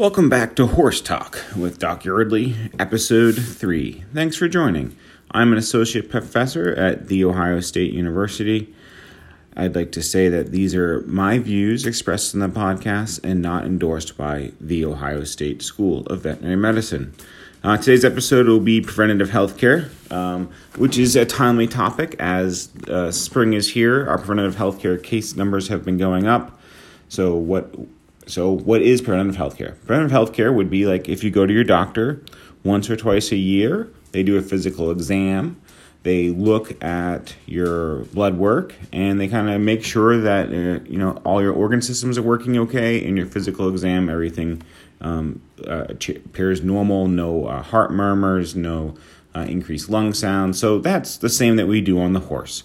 Welcome back to Horse Talk with Doc Yardley, episode 3. Thanks for joining. I'm an associate professor at The Ohio State University. I'd like to say that these are my views expressed in the podcast and not endorsed by The Ohio State School of Veterinary Medicine. Uh, today's episode will be preventative health care, um, which is a timely topic as uh, spring is here. Our preventative health care case numbers have been going up. So, what so, what is preventive healthcare? Preventive health care would be like if you go to your doctor once or twice a year, they do a physical exam, they look at your blood work, and they kind of make sure that uh, you know all your organ systems are working okay. In your physical exam, everything um, uh, appears normal, no uh, heart murmurs, no uh, increased lung sound. So that's the same that we do on the horse.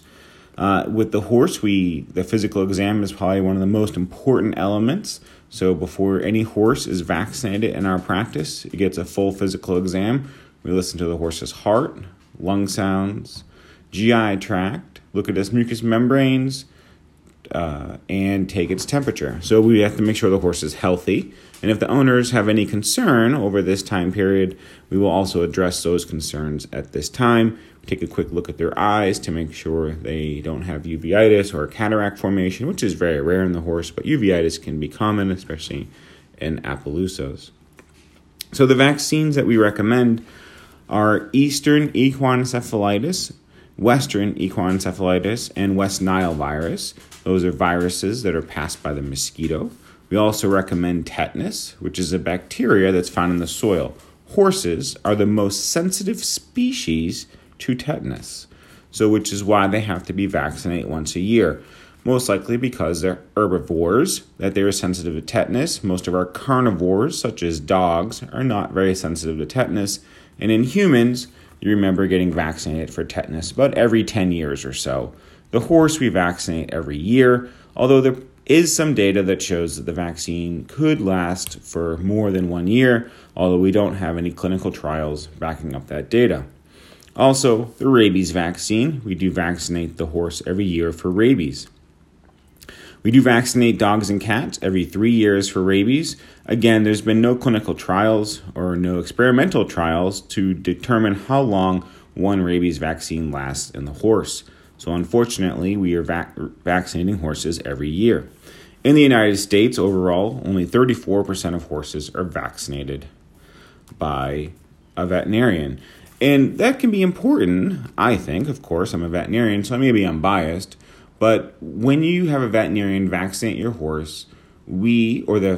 Uh, with the horse, we the physical exam is probably one of the most important elements. So before any horse is vaccinated in our practice, it gets a full physical exam. We listen to the horse's heart, lung sounds, GI tract, look at its mucous membranes, uh, and take its temperature. So we have to make sure the horse is healthy. And if the owners have any concern over this time period, we will also address those concerns at this time. Take a quick look at their eyes to make sure they don't have uveitis or cataract formation, which is very rare in the horse, but uveitis can be common, especially in Appaloosas. So the vaccines that we recommend are Eastern equine encephalitis, Western equine encephalitis, and West Nile virus. Those are viruses that are passed by the mosquito. We also recommend tetanus, which is a bacteria that's found in the soil. Horses are the most sensitive species to tetanus, so which is why they have to be vaccinated once a year. Most likely because they're herbivores, that they are sensitive to tetanus. Most of our carnivores, such as dogs, are not very sensitive to tetanus. And in humans, you remember getting vaccinated for tetanus about every 10 years or so. The horse we vaccinate every year, although there is some data that shows that the vaccine could last for more than one year, although we don't have any clinical trials backing up that data. Also, the rabies vaccine, we do vaccinate the horse every year for rabies. We do vaccinate dogs and cats every three years for rabies. Again, there's been no clinical trials or no experimental trials to determine how long one rabies vaccine lasts in the horse. So, unfortunately, we are vac- vaccinating horses every year. In the United States, overall, only 34% of horses are vaccinated by a veterinarian. And that can be important, I think. Of course, I'm a veterinarian, so maybe I'm biased. But when you have a veterinarian vaccinate your horse, we or the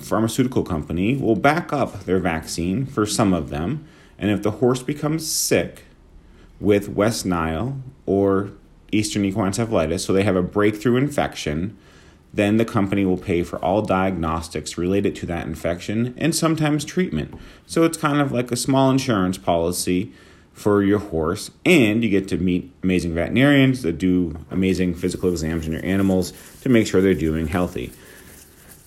pharmaceutical company will back up their vaccine for some of them. And if the horse becomes sick with West Nile or Eastern equine encephalitis, so they have a breakthrough infection, then the company will pay for all diagnostics related to that infection and sometimes treatment. So it's kind of like a small insurance policy for your horse, and you get to meet amazing veterinarians that do amazing physical exams on your animals to make sure they're doing healthy,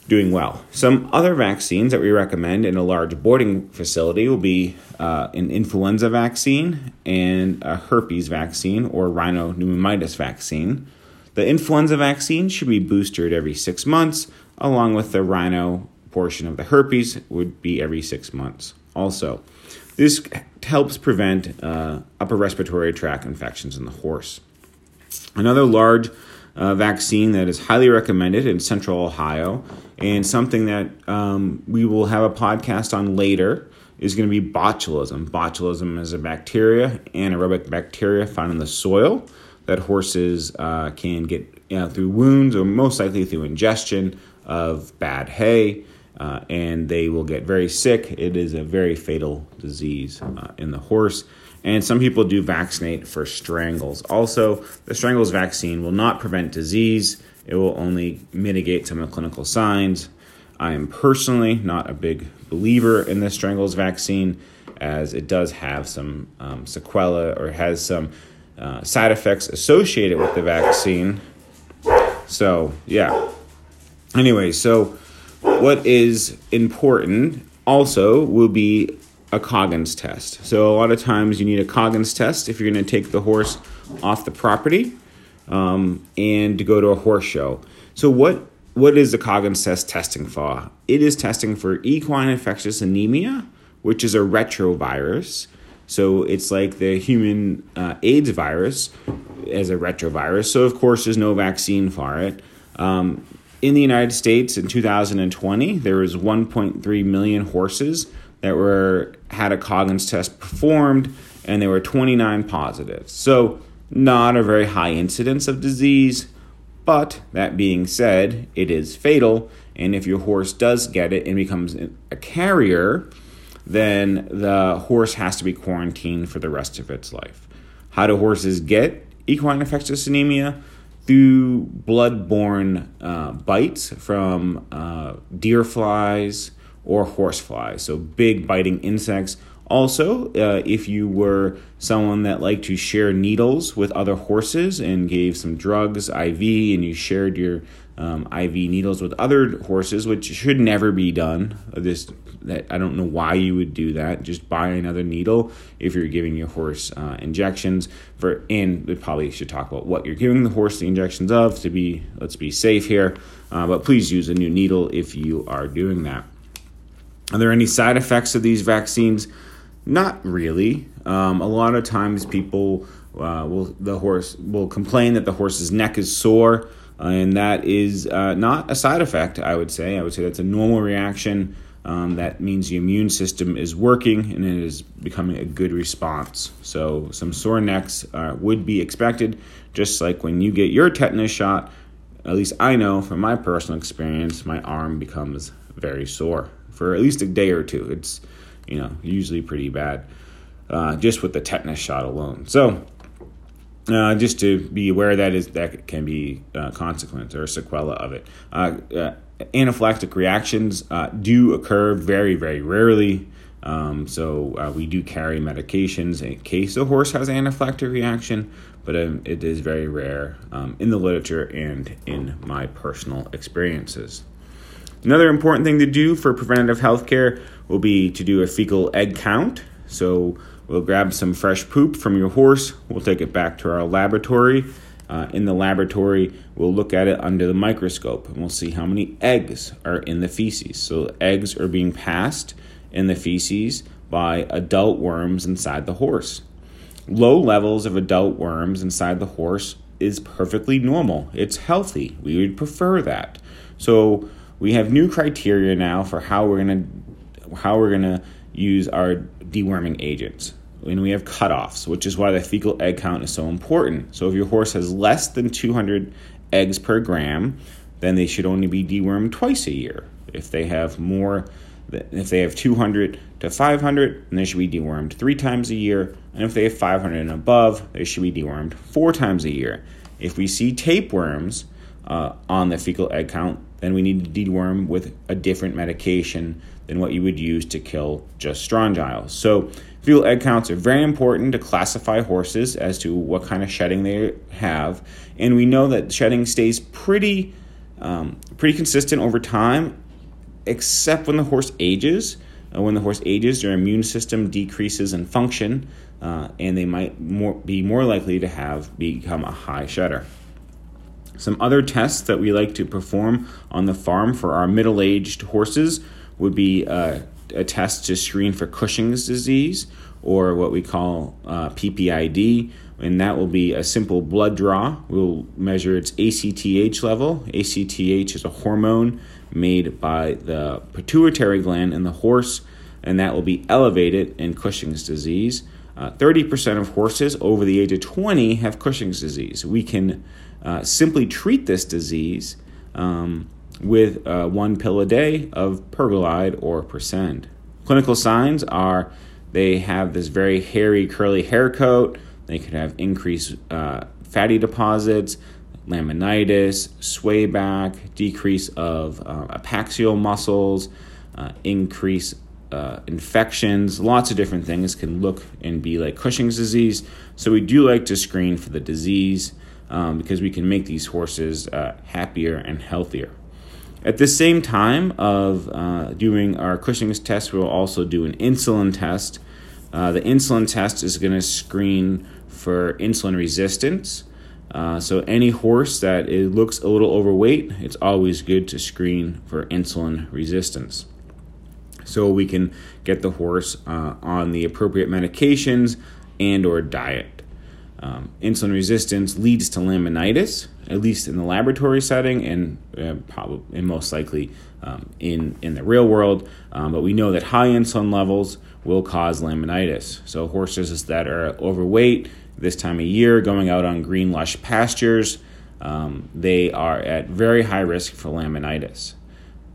doing well. Some other vaccines that we recommend in a large boarding facility will be uh, an influenza vaccine and a herpes vaccine or rhinopneumonitis vaccine. The influenza vaccine should be boosted every six months, along with the rhino portion of the herpes would be every six months also. This helps prevent uh, upper respiratory tract infections in the horse. Another large uh, vaccine that is highly recommended in central Ohio, and something that um, we will have a podcast on later, is going to be botulism. Botulism is a bacteria, anaerobic bacteria found in the soil that horses uh, can get you know, through wounds or most likely through ingestion of bad hay uh, and they will get very sick. It is a very fatal disease uh, in the horse. And some people do vaccinate for strangles. Also, the strangles vaccine will not prevent disease, it will only mitigate some of the clinical signs. I am personally not a big believer in the strangles vaccine as it does have some um, sequela or has some uh, side effects associated with the vaccine. So, yeah. Anyway, so what is important also will be a Coggins test. So a lot of times you need a Coggins test if you're going to take the horse off the property um, and go to a horse show. So what what is the Coggins test testing for? It is testing for equine infectious anemia, which is a retrovirus. So it's like the human uh, AIDS virus as a retrovirus. So, of course, there's no vaccine for it. Um, in the United States in 2020, there was 1.3 million horses that were had a Coggins test performed, and there were 29 positives. So, not a very high incidence of disease, but that being said, it is fatal. And if your horse does get it and becomes a carrier, then the horse has to be quarantined for the rest of its life. How do horses get equine infectious anemia? Through blood-borne uh, bites from uh, deer flies or horse flies, so big biting insects also, uh, if you were someone that liked to share needles with other horses and gave some drugs, IV, and you shared your um, IV needles with other horses, which should never be done. This that I don't know why you would do that. Just buy another needle if you're giving your horse uh, injections. For and we probably should talk about what you're giving the horse the injections of to be let's be safe here. Uh, but please use a new needle if you are doing that. Are there any side effects of these vaccines? Not really. Um, a lot of times people uh, will the horse will complain that the horse's neck is sore, uh, and that is uh, not a side effect. I would say. I would say that's a normal reaction. Um, that means the immune system is working and it is becoming a good response. So some sore necks uh, would be expected, just like when you get your tetanus shot. At least I know from my personal experience, my arm becomes very sore for at least a day or two. It's you know, usually pretty bad, uh, just with the tetanus shot alone. So, uh, just to be aware that is that can be a uh, consequence or a sequela of it. Uh, uh, anaphylactic reactions uh, do occur very, very rarely. Um, so we do carry medications in case a horse has anaphylactic reaction, but um, it is very rare um, in the literature and in my personal experiences. Another important thing to do for preventative health care will be to do a fecal egg count. So we'll grab some fresh poop from your horse, we'll take it back to our laboratory. Uh, in the laboratory, we'll look at it under the microscope and we'll see how many eggs are in the feces. So, eggs are being passed in the feces by adult worms inside the horse. Low levels of adult worms inside the horse is perfectly normal. It's healthy. We would prefer that. So, we have new criteria now for how we're going to how we're going to use our deworming agents. And we have cutoffs, which is why the fecal egg count is so important. So if your horse has less than 200 eggs per gram, then they should only be dewormed twice a year. If they have more, if they have 200 to 500, then they should be dewormed three times a year. And if they have 500 and above, they should be dewormed four times a year. If we see tapeworms uh, on the fecal egg count, then we need to deworm with a different medication than what you would use to kill just strongyles. So, fecal egg counts are very important to classify horses as to what kind of shedding they have, and we know that shedding stays pretty um, pretty consistent over time, except when the horse ages. Uh, when the horse ages, their immune system decreases in function, uh, and they might more, be more likely to have become a high shedder. Some other tests that we like to perform on the farm for our middle aged horses would be uh, a test to screen for Cushing's disease or what we call uh, PPID, and that will be a simple blood draw. We'll measure its ACTH level. ACTH is a hormone made by the pituitary gland in the horse, and that will be elevated in Cushing's disease. Uh, 30% of horses over the age of 20 have Cushing's disease. We can uh, simply treat this disease um, with uh, one pill a day of pergolide or Prascend. Clinical signs are they have this very hairy, curly hair coat. They could have increased uh, fatty deposits, laminitis, sway back, decrease of uh, epaxial muscles, uh, increase uh, infections, lots of different things can look and be like Cushing's disease. So we do like to screen for the disease um, because we can make these horses uh, happier and healthier. At the same time of uh, doing our Cushing's test, we'll also do an insulin test. Uh, the insulin test is going to screen for insulin resistance. Uh, so any horse that it looks a little overweight, it's always good to screen for insulin resistance. So we can get the horse uh, on the appropriate medications and or diet. Um, insulin resistance leads to laminitis, at least in the laboratory setting, and uh, probably and most likely um, in in the real world. Um, but we know that high insulin levels will cause laminitis. So horses that are overweight this time of year, going out on green, lush pastures, um, they are at very high risk for laminitis.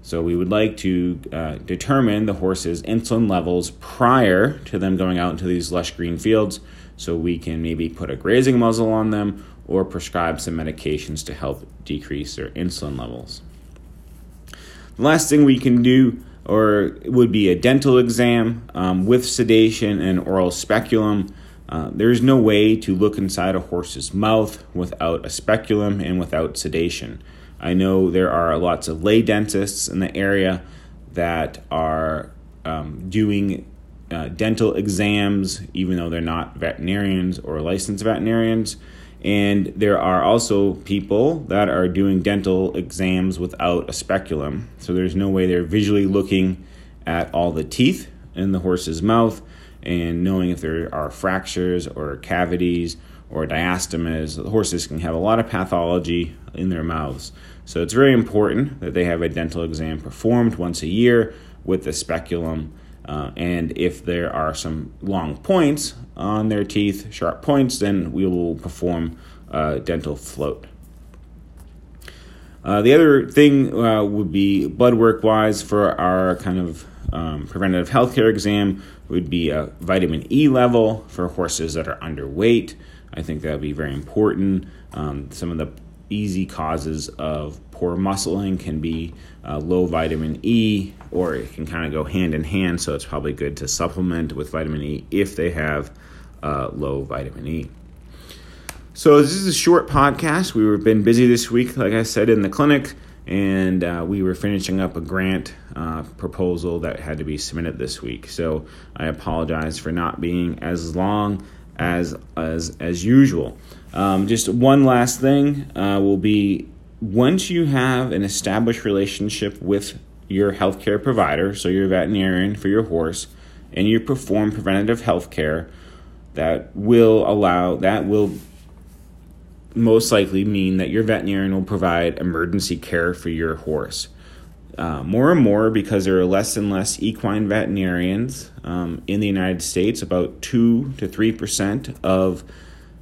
So we would like to uh, determine the horse's insulin levels prior to them going out into these lush green fields so we can maybe put a grazing muzzle on them or prescribe some medications to help decrease their insulin levels. The last thing we can do or would be a dental exam um, with sedation and oral speculum uh, there is no way to look inside a horse's mouth without a speculum and without sedation. I know there are lots of lay dentists in the area that are um, doing uh, dental exams, even though they're not veterinarians or licensed veterinarians. And there are also people that are doing dental exams without a speculum. So there's no way they're visually looking at all the teeth in the horse's mouth and knowing if there are fractures or cavities or diastemas. The horses can have a lot of pathology in their mouths. So it's very important that they have a dental exam performed once a year with the speculum. Uh, and if there are some long points on their teeth, sharp points, then we will perform a dental float. Uh, the other thing uh, would be blood work wise for our kind of um, preventative healthcare exam would be a vitamin E level for horses that are underweight. I think that would be very important. Um, some of the easy causes of poor muscling can be uh, low vitamin E, or it can kind of go hand in hand. So it's probably good to supplement with vitamin E if they have uh, low vitamin E. So this is a short podcast. We've been busy this week, like I said, in the clinic and uh, we were finishing up a grant uh, proposal that had to be submitted this week. So I apologize for not being as long as as as usual. Um, just one last thing uh, will be once you have an established relationship with your healthcare provider, so your veterinarian for your horse, and you perform preventative health care, that will allow that will most likely mean that your veterinarian will provide emergency care for your horse. Uh, more and more, because there are less and less equine veterinarians um, in the United States, about 2 to 3% of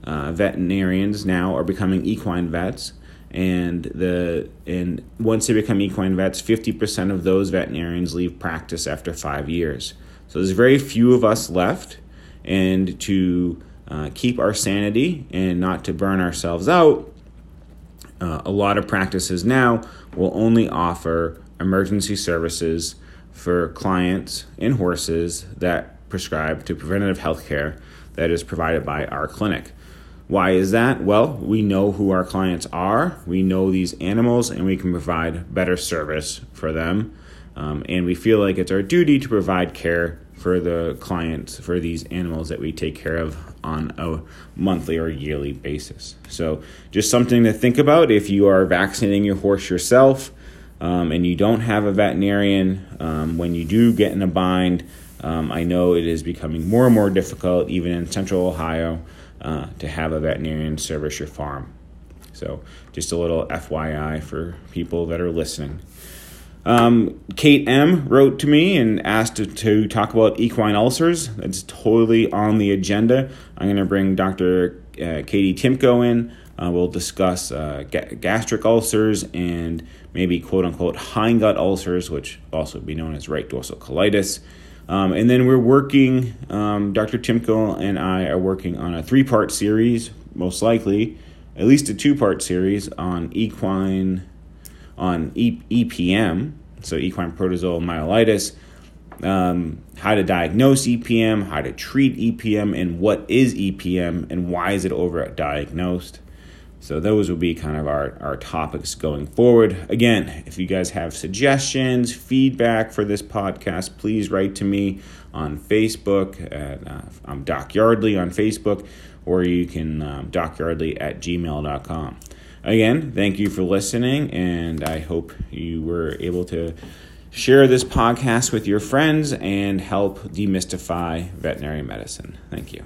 uh, veterinarians now are becoming equine vets. And the and once they become equine vets, 50% of those veterinarians leave practice after five years. So there's very few of us left. And to uh, keep our sanity and not to burn ourselves out, uh, a lot of practices now will only offer emergency services for clients and horses that prescribe to preventative health care that is provided by our clinic. Why is that? Well, we know who our clients are, we know these animals, and we can provide better service for them. Um, and we feel like it's our duty to provide care for the clients for these animals that we take care of on a monthly or yearly basis. So, just something to think about if you are vaccinating your horse yourself um, and you don't have a veterinarian, um, when you do get in a bind, um, I know it is becoming more and more difficult, even in central Ohio, uh, to have a veterinarian service your farm. So, just a little FYI for people that are listening. Um, Kate M wrote to me and asked to, to, talk about equine ulcers. That's totally on the agenda. I'm going to bring Dr. Uh, Katie Timko in. Uh, we'll discuss uh, ga- gastric ulcers and maybe quote unquote hindgut ulcers, which also be known as right dorsal colitis. Um, and then we're working, um, Dr. Timko and I are working on a three part series, most likely, at least a two part series on equine on e- EPM, so equine protozoal myelitis, um, how to diagnose EPM, how to treat EPM, and what is EPM, and why is it overdiagnosed. So those will be kind of our, our topics going forward. Again, if you guys have suggestions, feedback for this podcast, please write to me on Facebook. At, uh, I'm Doc Yardley on Facebook, or you can um, dockyardley at gmail.com. Again, thank you for listening, and I hope you were able to share this podcast with your friends and help demystify veterinary medicine. Thank you.